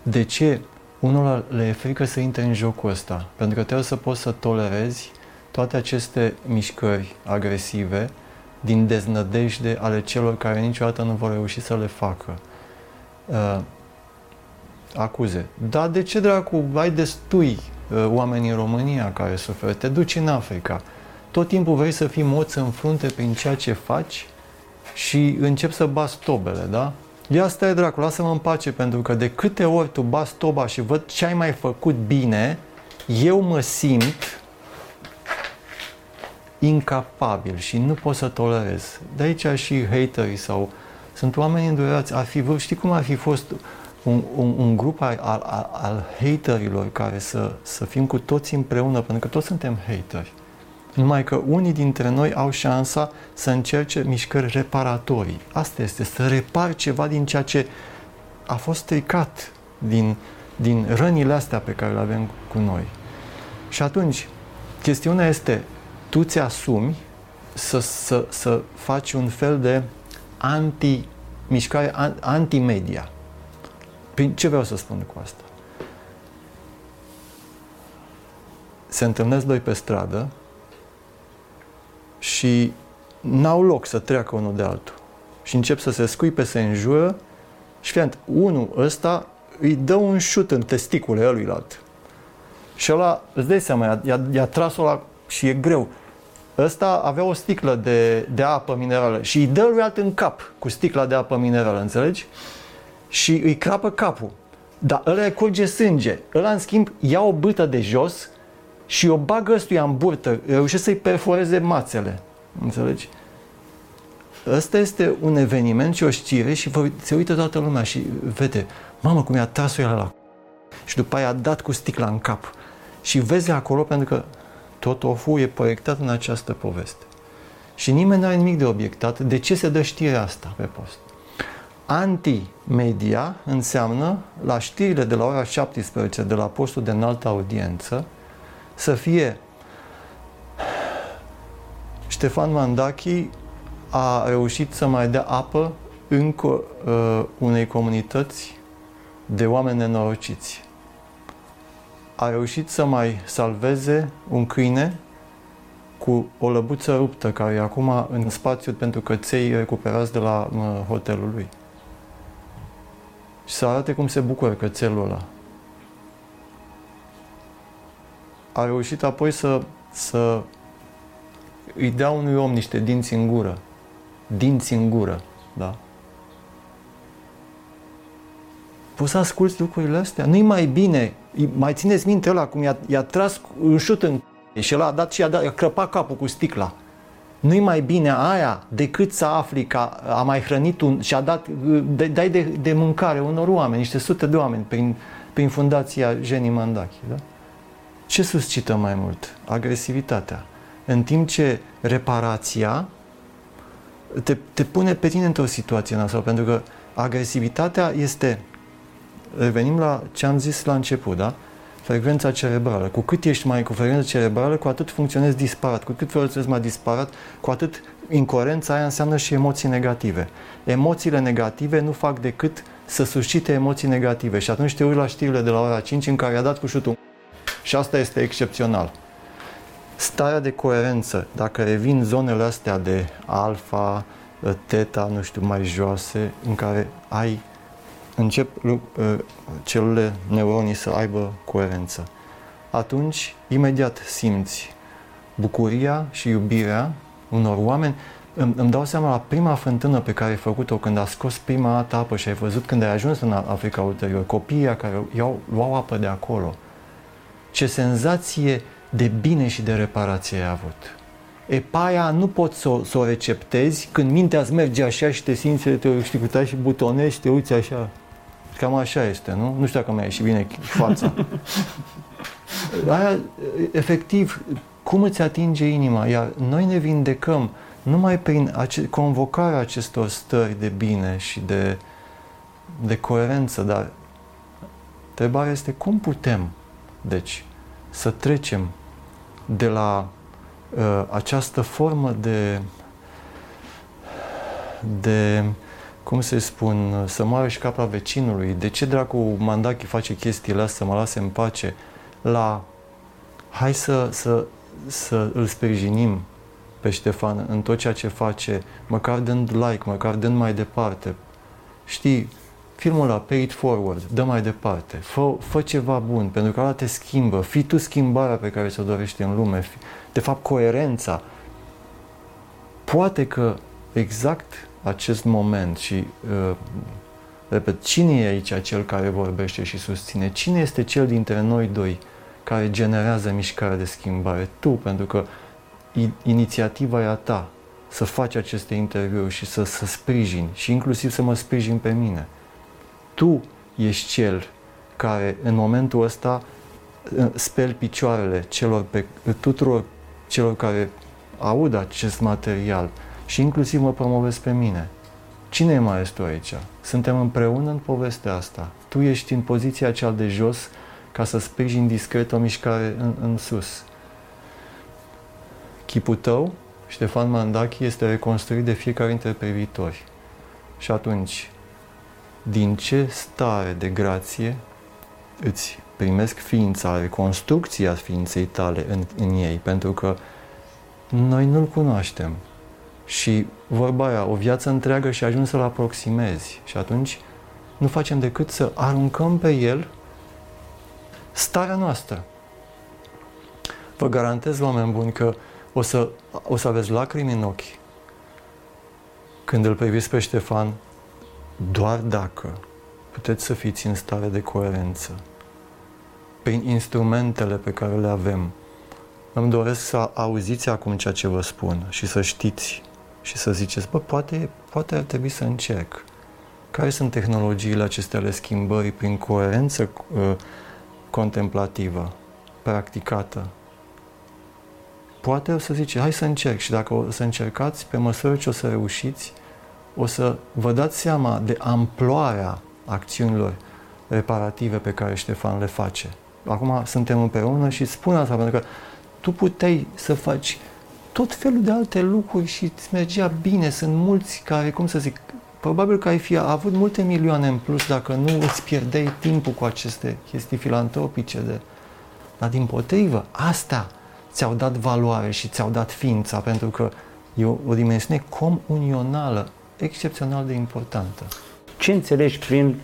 de ce unul le e frică să intre în jocul ăsta. Pentru că trebuie să poți să tolerezi toate aceste mișcări agresive din deznădejde ale celor care niciodată nu vor reuși să le facă. Uh, acuze. Dar de ce dracu ai destui uh, oameni în România care suferă? Te duci în Africa. Tot timpul vrei să fii moț în frunte prin ceea ce faci și încep să bați tobele, da? Ia stai dracu, lasă-mă în pace, pentru că de câte ori tu bați toba și văd ce ai mai făcut bine, eu mă simt incapabil și nu pot să tolerez. De aici și haterii sau sunt oameni îndurați. Ar fi, știi cum ar fi fost un, un, un grup al, al, al haterilor care să, să fim cu toți împreună, pentru că toți suntem hateri. Numai că unii dintre noi au șansa să încerce mișcări reparatorii. Asta este, să repar ceva din ceea ce a fost stricat, din, din rănile astea pe care le avem cu noi. Și atunci, chestiunea este, tu ți asumi să, să, să faci un fel de anti, mișcare anti-media. Prin ce vreau să spun cu asta? Se întâlnesc doi pe stradă și n-au loc să treacă unul de altul. Și încep să se scuipe, se înjură și fiind unul ăsta îi dă un șut în testicule eluilalt. Și ăla, îți dai seama, i-a, i-a tras-o la, și e greu. Ăsta avea o sticlă de, de apă minerală și îi dă lui alt în cap cu sticla de apă minerală, înțelegi? Și îi crapă capul. Dar ăla curge sânge. Ăla, în schimb, ia o bâtă de jos și o bagă ăstuia în burtă, reușește să-i perforeze mațele. Înțelegi? Ăsta este un eveniment și o știre și vă, se uită toată lumea și vede, mamă, cum i-a tras el la și după aia a dat cu sticla în cap. Și vezi acolo pentru că tot oful e proiectat în această poveste. Și nimeni nu are nimic de obiectat. De ce se dă știrea asta pe post? Anti-media înseamnă la știrile de la ora 17 de la postul de înaltă audiență să fie Ștefan Mandachi a reușit să mai dea apă încă uh, unei comunități de oameni nenorociți. A reușit să mai salveze un câine cu o lăbuță ruptă care e acum în spațiu pentru căței recuperați de la uh, hotelul lui. Și să arate cum se bucură cățelul ăla. A reușit apoi să, să îi dea unui om niște dinți în gură. Dinți în gură, da? Poți să asculți lucrurile astea? Nu-i mai bine, mai țineți minte ăla cum i-a, i-a tras un șut în și el a dat și a, dat, a crăpat capul cu sticla. Nu-i mai bine aia decât să afli că a mai hrănit un, și a dat, dai de, de mâncare unor oameni, niște sute de oameni prin, prin fundația Jenny Mandachi. Da? Ce suscită mai mult? Agresivitatea. În timp ce reparația te, te pune pe tine într-o situație nasoală, pentru că agresivitatea este, revenim la ce am zis la început, da? Frecvența cerebrală. Cu cât ești mai cu frecvența cerebrală, cu atât funcționezi disparat. Cu cât funcționezi mai disparat, cu atât incoerența aia înseamnă și emoții negative. Emoțiile negative nu fac decât să suscite emoții negative. Și atunci te uiți la știrile de la ora 5 în care a dat cu șutul și asta este excepțional. Starea de coerență, dacă revin zonele astea de alfa, teta, nu știu, mai joase, în care ai, încep celulele neuronii să aibă coerență, atunci imediat simți bucuria și iubirea unor oameni. Îmi, îmi dau seama la prima fântână pe care ai făcut-o când a scos prima dată apă și ai văzut când ai ajuns în Africa ulterior, copiii care iau, luau apă de acolo ce senzație de bine și de reparație ai avut. E, aia nu poți să, să o receptezi când mintea îți merge așa și te simți, te știi, cu și butonești și te uiți așa. Cam așa este, nu? Nu știu dacă mai ieși bine fața. Aia, efectiv, cum îți atinge inima? Iar noi ne vindecăm numai prin ace- convocarea acestor stări de bine și de, de coerență, dar întrebarea este cum putem deci, să trecem de la uh, această formă de, de, cum să spun, să moară și capra vecinului, de ce dracu Mandachi face chestiile astea, să mă lase în pace, la hai să, să, să îl sprijinim pe Ștefan în tot ceea ce face, măcar dând like, măcar dând mai departe. Știi, filmul ăla, pay it forward, dă mai departe, fă, fă ceva bun, pentru că ăla te schimbă, fii tu schimbarea pe care ți-o dorești în lume, de fapt coerența. Poate că exact acest moment și uh, Repet, cine e aici cel care vorbește și susține? Cine este cel dintre noi doi care generează mișcarea de schimbare? Tu, pentru că inițiativa e a ta să faci aceste interviuri și să, să sprijini și inclusiv să mă sprijin pe mine. Tu ești cel care în momentul ăsta speli picioarele celor pe, tuturor celor care aud acest material și inclusiv mă promovezi pe mine. Cine e maestru aici? Suntem împreună în povestea asta. Tu ești în poziția cea de jos ca să sprijin discret o mișcare în, în sus. Chipul tău, Ștefan Mandachi, este reconstruit de fiecare dintre privitori. Și atunci, din ce stare de grație îți primesc ființa, reconstrucția ființei tale în, în ei, pentru că noi nu-l cunoaștem. Și vorba aia, o viață întreagă și ajungi să-l aproximezi. Și atunci nu facem decât să aruncăm pe el starea noastră. Vă garantez, oameni buni, că o să, o să aveți lacrimi în ochi când îl priviți pe Ștefan, doar dacă puteți să fiți în stare de coerență prin instrumentele pe care le avem. Îmi doresc să auziți acum ceea ce vă spun și să știți și să ziceți, bă, poate, poate ar trebui să încerc. Care sunt tehnologiile acestea ale schimbării prin coerență uh, contemplativă, practicată? Poate o să zice, hai să încerc și dacă o să încercați, pe măsură ce o să reușiți, o să vă dați seama de amploarea acțiunilor reparative pe care Ștefan le face. Acum suntem împreună și spun asta pentru că tu puteai să faci tot felul de alte lucruri și îți mergea bine. Sunt mulți care, cum să zic, probabil că ai fi avut multe milioane în plus dacă nu îți pierdeai timpul cu aceste chestii filantropice. De... Dar din potrivă, asta ți-au dat valoare și ți-au dat ființa, pentru că e o, o dimensiune comunională excepțional de importantă. Ce înțelegi prin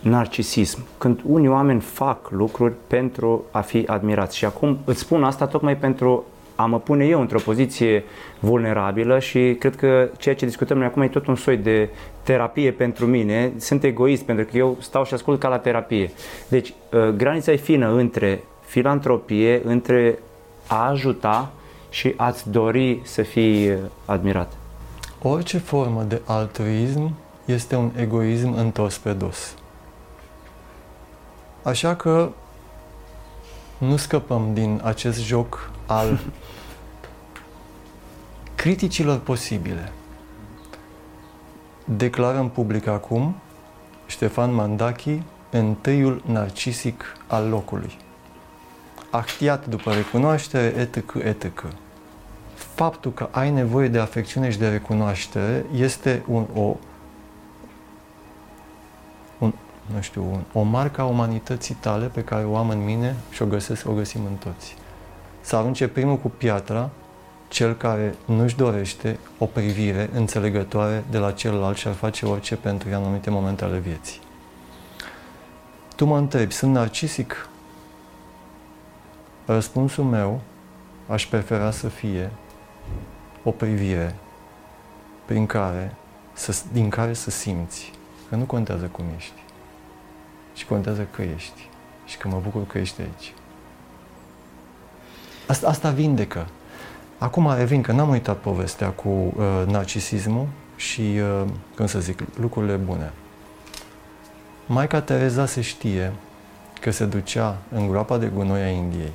narcisism, când unii oameni fac lucruri pentru a fi admirați. Și acum îți spun asta tocmai pentru a mă pune eu într-o poziție vulnerabilă și cred că ceea ce discutăm noi acum e tot un soi de terapie pentru mine. Sunt egoist pentru că eu stau și ascult ca la terapie. Deci, uh, granița e fină între filantropie, între a ajuta și a-ți dori să fii admirat. Orice formă de altruism este un egoism întors pe dos. Așa că nu scăpăm din acest joc al criticilor posibile. Declarăm public acum Ștefan Mandachi, întâiul narcisic al locului. Actiat după recunoaștere, etc., etc. Faptul că ai nevoie de afecțiune și de recunoaștere este un, o nu știu, o marcă a umanității tale pe care o am în mine și o găsesc, o găsim în toți. Să arunce primul cu piatra cel care nu-și dorește o privire înțelegătoare de la celălalt și ar face orice pentru în anumite momente ale vieții. Tu mă întrebi, sunt narcisic? Răspunsul meu aș prefera să fie o privire prin care, să, din care să simți că nu contează cum ești și contează că ești. Și că mă bucur că ești aici. Asta, asta vindecă. Acum revin că n-am uitat povestea cu uh, narcisismul și, uh, cum să zic, lucrurile bune. Maica Tereza se știe că se ducea în groapa de gunoi a Indiei,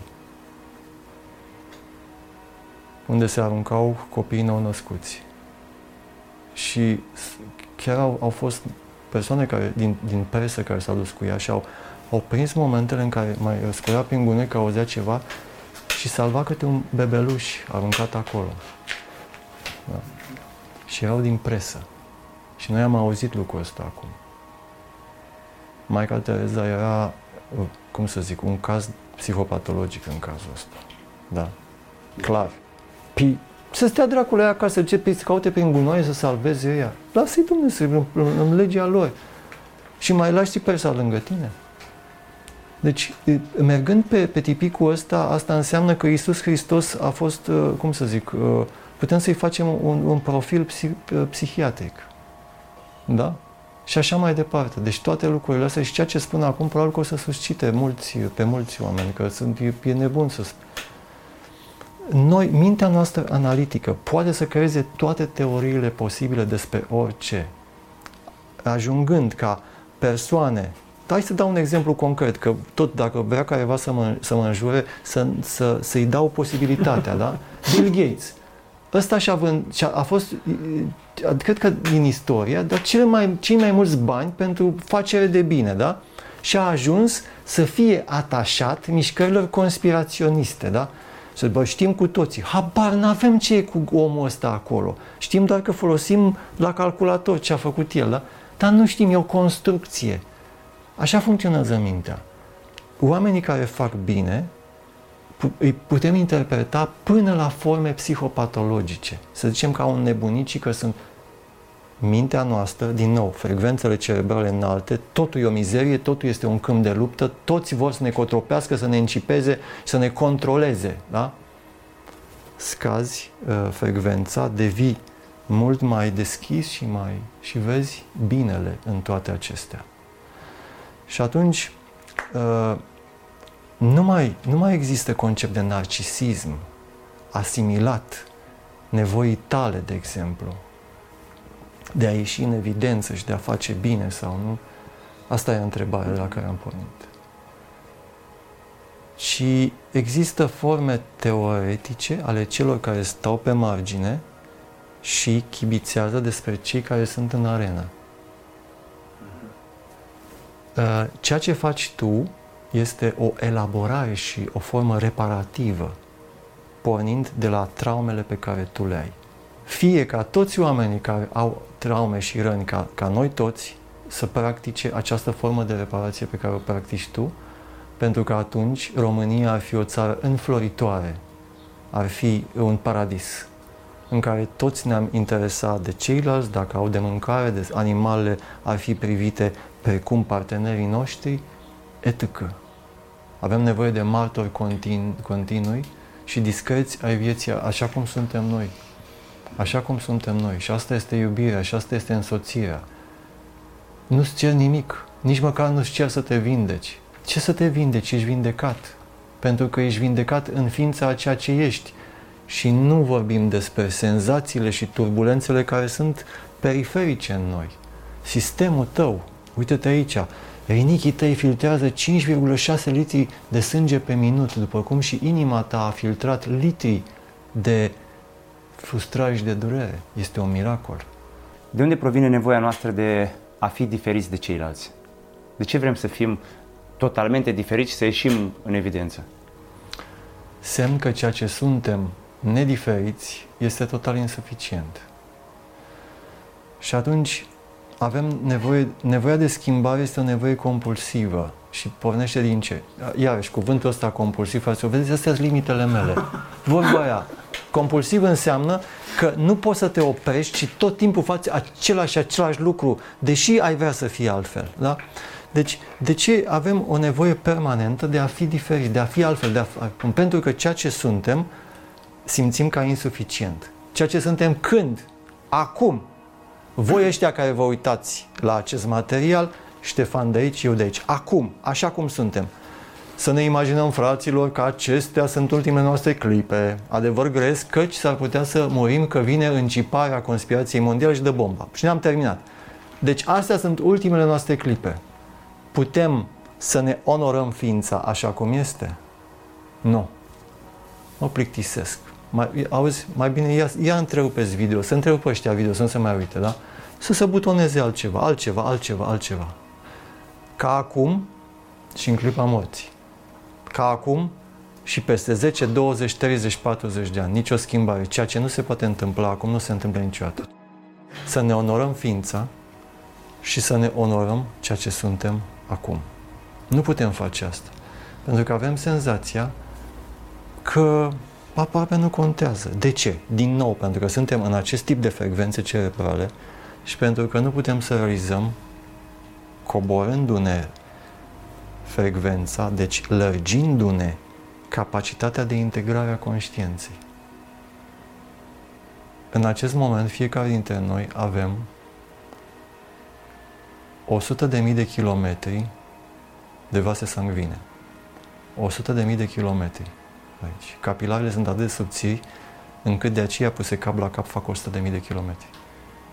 unde se aruncau copiii nou născuți. Și chiar au, au fost persoane care, din, din presă care s-au dus cu ea și au, au prins momentele în care mai răscurea prin gunoi că auzea ceva și salva câte un bebeluș aruncat acolo. Da. Și erau din presă. Și noi am auzit lucrul ăsta acum. Michael Tereza era, cum să zic, un caz psihopatologic în cazul ăsta. Da. Clar. P- să stea dracul aia acasă, ce să caute prin gunoaie să salveze ea. Lasă-i Dumnezeu în, în, în legea lor. Și mai lași persa lângă tine. Deci, mergând pe, pe tipicul ăsta, asta înseamnă că Isus Hristos a fost, uh, cum să zic, uh, putem să-i facem un, un profil psih, uh, psihiatric. Da? și așa mai departe. Deci toate lucrurile astea și ceea ce spun acum probabil că o să suscite mulți, pe mulți oameni, că sunt, e, e nebun să spun. Noi, mintea noastră analitică poate să creeze toate teoriile posibile despre orice, ajungând ca persoane Hai să dau un exemplu concret, că tot dacă vrea careva să mă, să mă înjure, să, să, să-i dau posibilitatea, da? Bill Gates. Ăsta și-a, vând, și-a a fost, cred că din istoria, dar cel mai, cei mai mulți bani pentru facere de bine, da? Și a ajuns să fie atașat mișcărilor conspiraționiste, da? Să bă, știm cu toții, habar n-avem ce e cu omul ăsta acolo. Știm doar că folosim la calculator ce a făcut el, da? Dar nu știm, e o construcție. Așa funcționează mintea. Oamenii care fac bine îi putem interpreta până la forme psihopatologice. Să zicem ca un nebunici că sunt mintea noastră, din nou, frecvențele cerebrale înalte, totul e o mizerie, totul este un câmp de luptă, toți vor să ne cotropească, să ne încipeze, să ne controleze, da? Scazi uh, frecvența, devii mult mai deschis și mai și vezi binele în toate acestea. Și atunci uh, nu mai, nu mai există concept de narcisism asimilat nevoii tale, de exemplu, de a ieși în evidență și de a face bine sau nu. Asta e întrebarea de la care am pornit. Și există forme teoretice ale celor care stau pe margine și chibițează despre cei care sunt în arenă. Uh, ceea ce faci tu este o elaborare și o formă reparativă, pornind de la traumele pe care tu le ai. Fie ca toți oamenii care au traume și răni, ca, ca noi toți, să practice această formă de reparație pe care o practici tu, pentru că atunci România ar fi o țară înfloritoare, ar fi un paradis în care toți ne-am interesat de ceilalți, dacă au de mâncare, de animale ar fi privite precum partenerii noștri, etc. Avem nevoie de martori continu, continui și discreți ai vieții așa cum suntem noi. Așa cum suntem noi. Și asta este iubirea, și asta este însoțirea. Nu-ți cer nimic, nici măcar nu-ți cer să te vindeci. Ce să te vindeci? Ești vindecat. Pentru că ești vindecat în ființa a ceea ce ești. Și nu vorbim despre senzațiile și turbulențele care sunt periferice în noi. Sistemul tău, uite-te aici, rinichii tăi filtrează 5,6 litri de sânge pe minut, după cum și inima ta a filtrat litri de frustrare și de durere. Este un miracol. De unde provine nevoia noastră de a fi diferiți de ceilalți? De ce vrem să fim totalmente diferiți și să ieșim în evidență? Semn că ceea ce suntem nediferiți este total insuficient. Și atunci avem nevoie, nevoia de schimbare este o nevoie compulsivă și pornește din ce? Iarăși, cuvântul ăsta compulsiv, frate, vedeți, astea sunt limitele mele. Vorba aia, compulsiv înseamnă că nu poți să te oprești și tot timpul faci același același lucru, deși ai vrea să fie altfel. Da? Deci, de ce avem o nevoie permanentă de a fi diferit, de a fi altfel? De a, pentru că ceea ce suntem simțim ca insuficient. Ceea ce suntem când? Acum. Voi ăștia care vă uitați la acest material, Ștefan de aici, eu de aici. Acum, așa cum suntem. Să ne imaginăm, fraților, că acestea sunt ultimele noastre clipe. Adevăr gresc, căci s-ar putea să murim că vine înciparea conspirației mondiale și de bomba. Și ne-am terminat. Deci astea sunt ultimele noastre clipe. Putem să ne onorăm ființa așa cum este? Nu. Mă plictisesc. Mai, auzi, mai bine ia, ia întrerupeți video, să întrerupe ăștia video, să nu se mai uite, da? Să se butoneze altceva, altceva, altceva, altceva. Ca acum și în clipa morții. Ca acum și peste 10, 20, 30, 40 de ani. Nicio schimbare. Ceea ce nu se poate întâmpla acum nu se întâmplă niciodată. Să ne onorăm ființa și să ne onorăm ceea ce suntem acum. Nu putem face asta. Pentru că avem senzația că aproape nu contează. De ce? Din nou, pentru că suntem în acest tip de frecvențe cerebrale și pentru că nu putem să realizăm coborându-ne frecvența, deci lărgindu-ne capacitatea de integrare a conștiinței. În acest moment, fiecare dintre noi avem 100 de mii de kilometri de vase sanguine. 100 de mii de kilometri aici. Capilarele sunt atât de subțiri încât de aceea puse cap la cap fac 100 de mii de kilometri.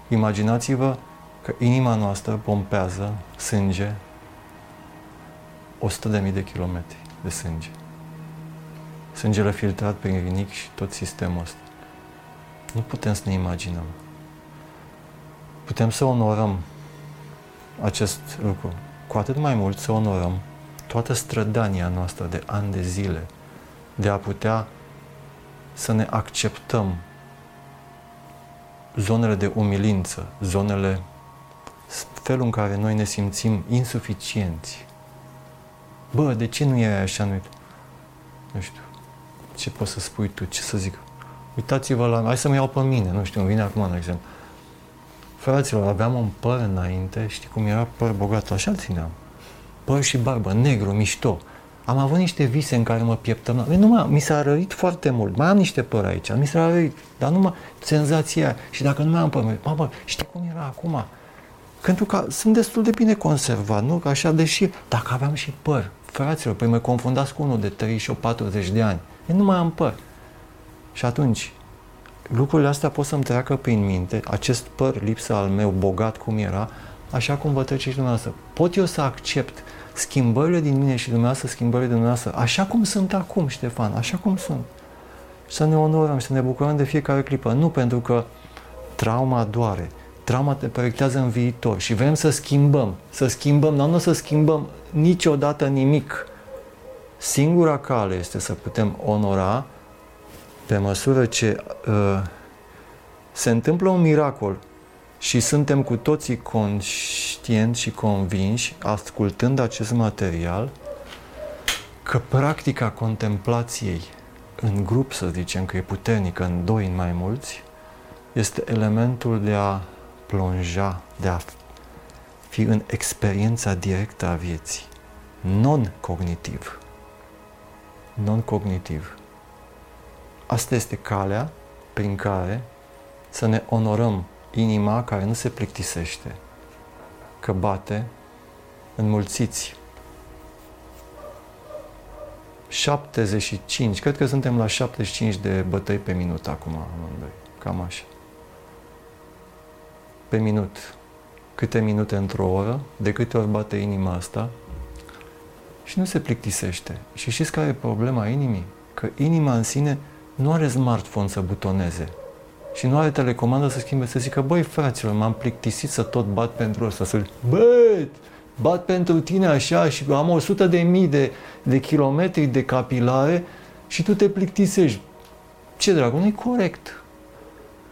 Imaginați-vă că inima noastră pompează sânge 100 de mii de kilometri de sânge. Sângele filtrat prin rinic și tot sistemul ăsta. Nu putem să ne imaginăm. Putem să onorăm acest lucru. Cu atât mai mult să onorăm toată strădania noastră de ani de zile de a putea să ne acceptăm zonele de umilință, zonele, felul în care noi ne simțim insuficienți. Bă, de ce nu e așa? Nu, nu știu. Ce poți să spui tu? Ce să zic? Uitați-vă la... Hai să-mi iau pe mine. Nu știu, îmi vine acum, de exemplu. Fraților, aveam un păr înainte, știi cum era păr bogat, așa țineam. Păr și barbă, negru, mișto. Am avut niște vise în care mă pieptăm. Nu mă, mi s-a rărit foarte mult. Mai am niște păr aici, mi s-a rărit. Dar numai senzația Și dacă nu mai am păr, mă, bă, știi cum era acum? Pentru că sunt destul de bine conservat, nu? Că așa, deși dacă aveam și păr, fraților, păi mă confundați cu unul de 30 de ani. Eu nu mai am păr. Și atunci, lucrurile astea pot să-mi treacă prin minte, acest păr lipsă al meu, bogat cum era, așa cum vă treceți dumneavoastră. Pot eu să accept schimbările din mine și dumneavoastră, schimbările din dumneavoastră, așa cum sunt acum, Ștefan, așa cum sunt. Să ne onorăm și să ne bucurăm de fiecare clipă. Nu pentru că trauma doare, trauma te proiectează în viitor și vrem să schimbăm, să schimbăm, dar nu să schimbăm niciodată nimic. Singura cale este să putem onora pe măsură ce uh, se întâmplă un miracol și suntem cu toții conștienți și convinși, ascultând acest material, că practica contemplației în grup, să zicem, că e puternică în doi, în mai mulți, este elementul de a plonja, de a fi în experiența directă a vieții, non-cognitiv. Non-cognitiv. Asta este calea prin care să ne onorăm inima care nu se plictisește, că bate înmulțiți. 75, cred că suntem la 75 de bătăi pe minut acum amândoi, cam așa. Pe minut. Câte minute într-o oră, de câte ori bate inima asta și nu se plictisește. Și știți care e problema inimii? Că inima în sine nu are smartphone să butoneze și nu are telecomandă să schimbe, să zică, băi, fraților, m-am plictisit să tot bat pentru ăsta, să băi, bat pentru tine așa și am 100 de mii de, de kilometri de capilare și tu te plictisești. Ce dragă, nu e corect.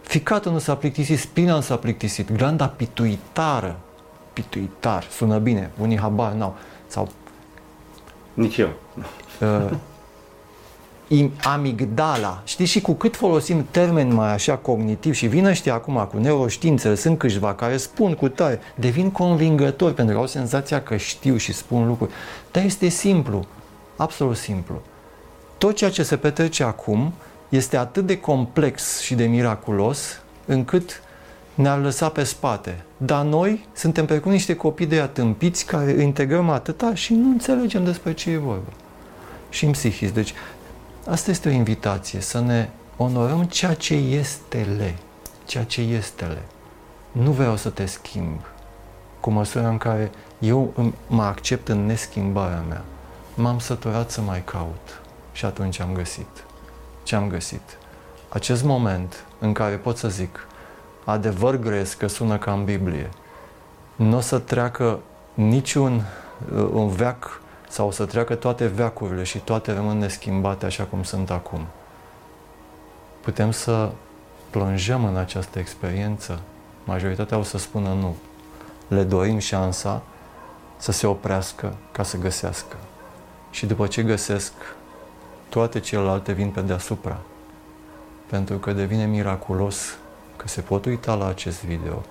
Ficatul nu s-a plictisit, spina nu s-a plictisit, glanda pituitară, pituitar, sună bine, unii habar n-au, sau... Nici eu. Uh, amigdala. Știi, și cu cât folosim termeni mai așa cognitiv și vin ăștia acum cu neuroștiințele, sunt câțiva care spun cu tare, devin convingători pentru că au senzația că știu și spun lucruri. Dar este simplu, absolut simplu. Tot ceea ce se petrece acum este atât de complex și de miraculos încât ne-ar lăsa pe spate. Dar noi suntem precum niște copii de atâmpiți care integrăm atâta și nu înțelegem despre ce e vorba. Și în psihic. Deci Asta este o invitație, să ne onorăm ceea ce este le, ceea ce este le. Nu vreau să te schimb, cu măsura în care eu mă accept în neschimbarea mea. M-am săturat să mai caut și atunci am găsit. Ce am găsit? Acest moment în care pot să zic adevăr gresc că sună ca în Biblie, nu o să treacă niciun uh, un veac sau să treacă toate veacurile și toate rămân neschimbate așa cum sunt acum. Putem să plonjăm în această experiență. Majoritatea o să spună nu. Le dorim șansa să se oprească ca să găsească. Și după ce găsesc, toate celelalte vin pe deasupra. Pentru că devine miraculos că se pot uita la acest video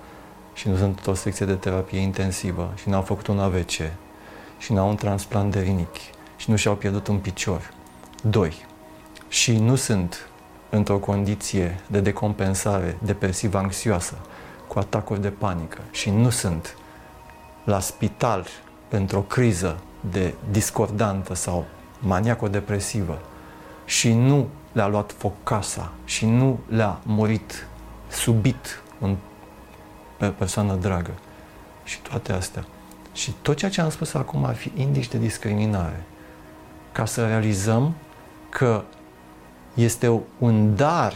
și nu sunt o secție de terapie intensivă și n-au făcut un AVC și n-au un transplant de rinichi și nu și-au pierdut un picior. Doi, și nu sunt într-o condiție de decompensare depresivă anxioasă, cu atacuri de panică și nu sunt la spital pentru o criză de discordantă sau maniaco-depresivă și nu le-a luat foc casa și nu le-a murit subit un persoană dragă. Și toate astea. Și tot ceea ce am spus acum ar fi indici de discriminare. Ca să realizăm că este un dar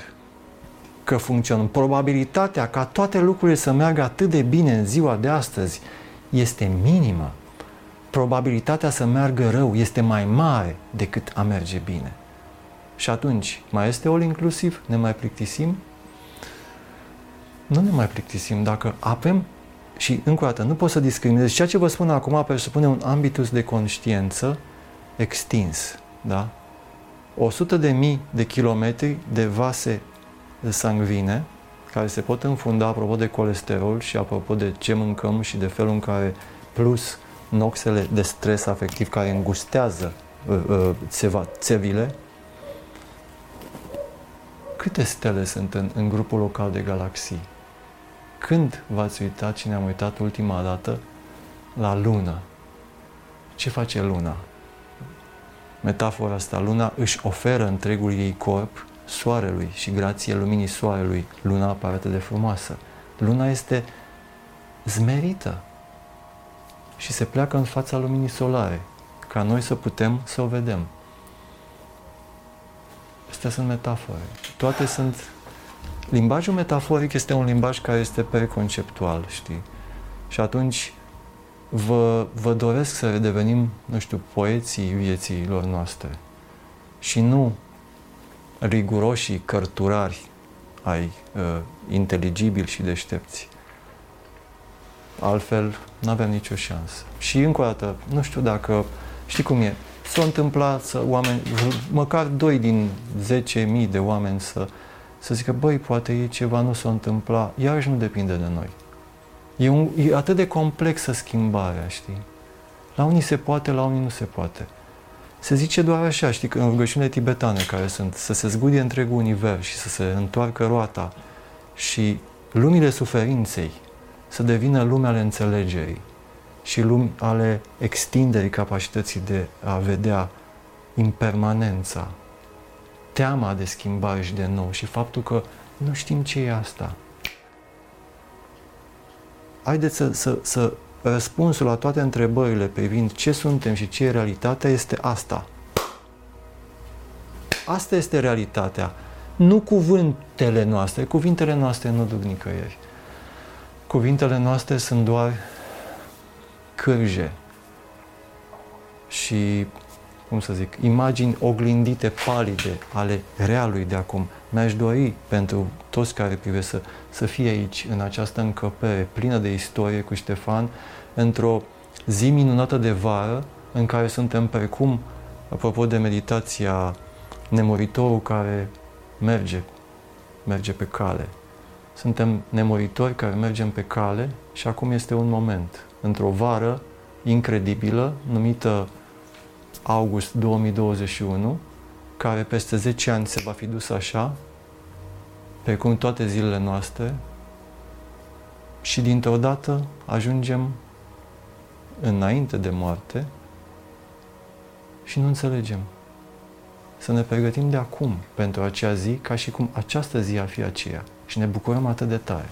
că funcționează. Probabilitatea ca toate lucrurile să meargă atât de bine în ziua de astăzi este minimă. Probabilitatea să meargă rău este mai mare decât a merge bine. Și atunci, mai este all inclusiv? Ne mai plictisim? Nu ne mai plictisim dacă avem și încă o dată, nu pot să discriminez. Ceea ce vă spun acum presupune un ambitus de conștiință extins. Da? 100 de mii de kilometri de vase sangvine care se pot înfunda apropo de colesterol și apropo de ce mâncăm și de felul în care plus noxele de stres afectiv care îngustează uh, uh, țeva, țevile. Câte stele sunt în, în grupul local de galaxii? Când v-ați uitat și ne-am uitat ultima dată la lună? Ce face luna? Metafora asta, luna își oferă întregul ei corp soarelui și grație luminii soarelui, luna apare atât de frumoasă. Luna este zmerită și se pleacă în fața luminii solare, ca noi să putem să o vedem. Astea sunt metafore. Toate sunt... Limbajul metaforic este un limbaj care este preconceptual, știi? Și atunci vă, vă doresc să redevenim, nu știu, poeții vieților noastre. Și nu riguroșii cărturari ai uh, inteligibili și deștepți. Altfel, nu avem nicio șansă. Și încă o dată, nu știu dacă, știi cum e, s-a întâmplat să oameni, măcar doi din 10.000 de oameni să, să zică, băi, poate e ceva nu s-a întâmplat, iarăși nu depinde de noi. E, un, e atât de complexă schimbarea, știi? La unii se poate, la unii nu se poate. Se zice doar așa, știi, că în rugăciunile tibetane care sunt, să se zgudie întregul univers și să se întoarcă roata și lumile suferinței să devină lumea ale înțelegerii și lumi ale extinderii capacității de a vedea impermanența, teama de schimbare și de nou și faptul că nu știm ce e asta. Haideți să, să, să răspunsul la toate întrebările privind ce suntem și ce e realitatea este asta. Asta este realitatea. Nu cuvântele noastre. Cuvintele noastre nu duc nicăieri. Cuvintele noastre sunt doar cârje și, cum să zic, imagini oglindite, palide ale realului de acum. Mi-aș dori pentru toți care privesc să, să fie aici, în această încăpere plină de istorie cu Ștefan, într-o zi minunată de vară, în care suntem precum, apropo de meditația, nemuritorul care merge, merge pe cale. Suntem nemuritori care mergem pe cale și acum este un moment, într-o vară incredibilă, numită august 2021, care peste 10 ani se va fi dus așa, precum toate zilele noastre, și dintr-o dată ajungem înainte de moarte și nu înțelegem. Să ne pregătim de acum pentru acea zi, ca și cum această zi ar fi aceea. Și ne bucurăm atât de tare.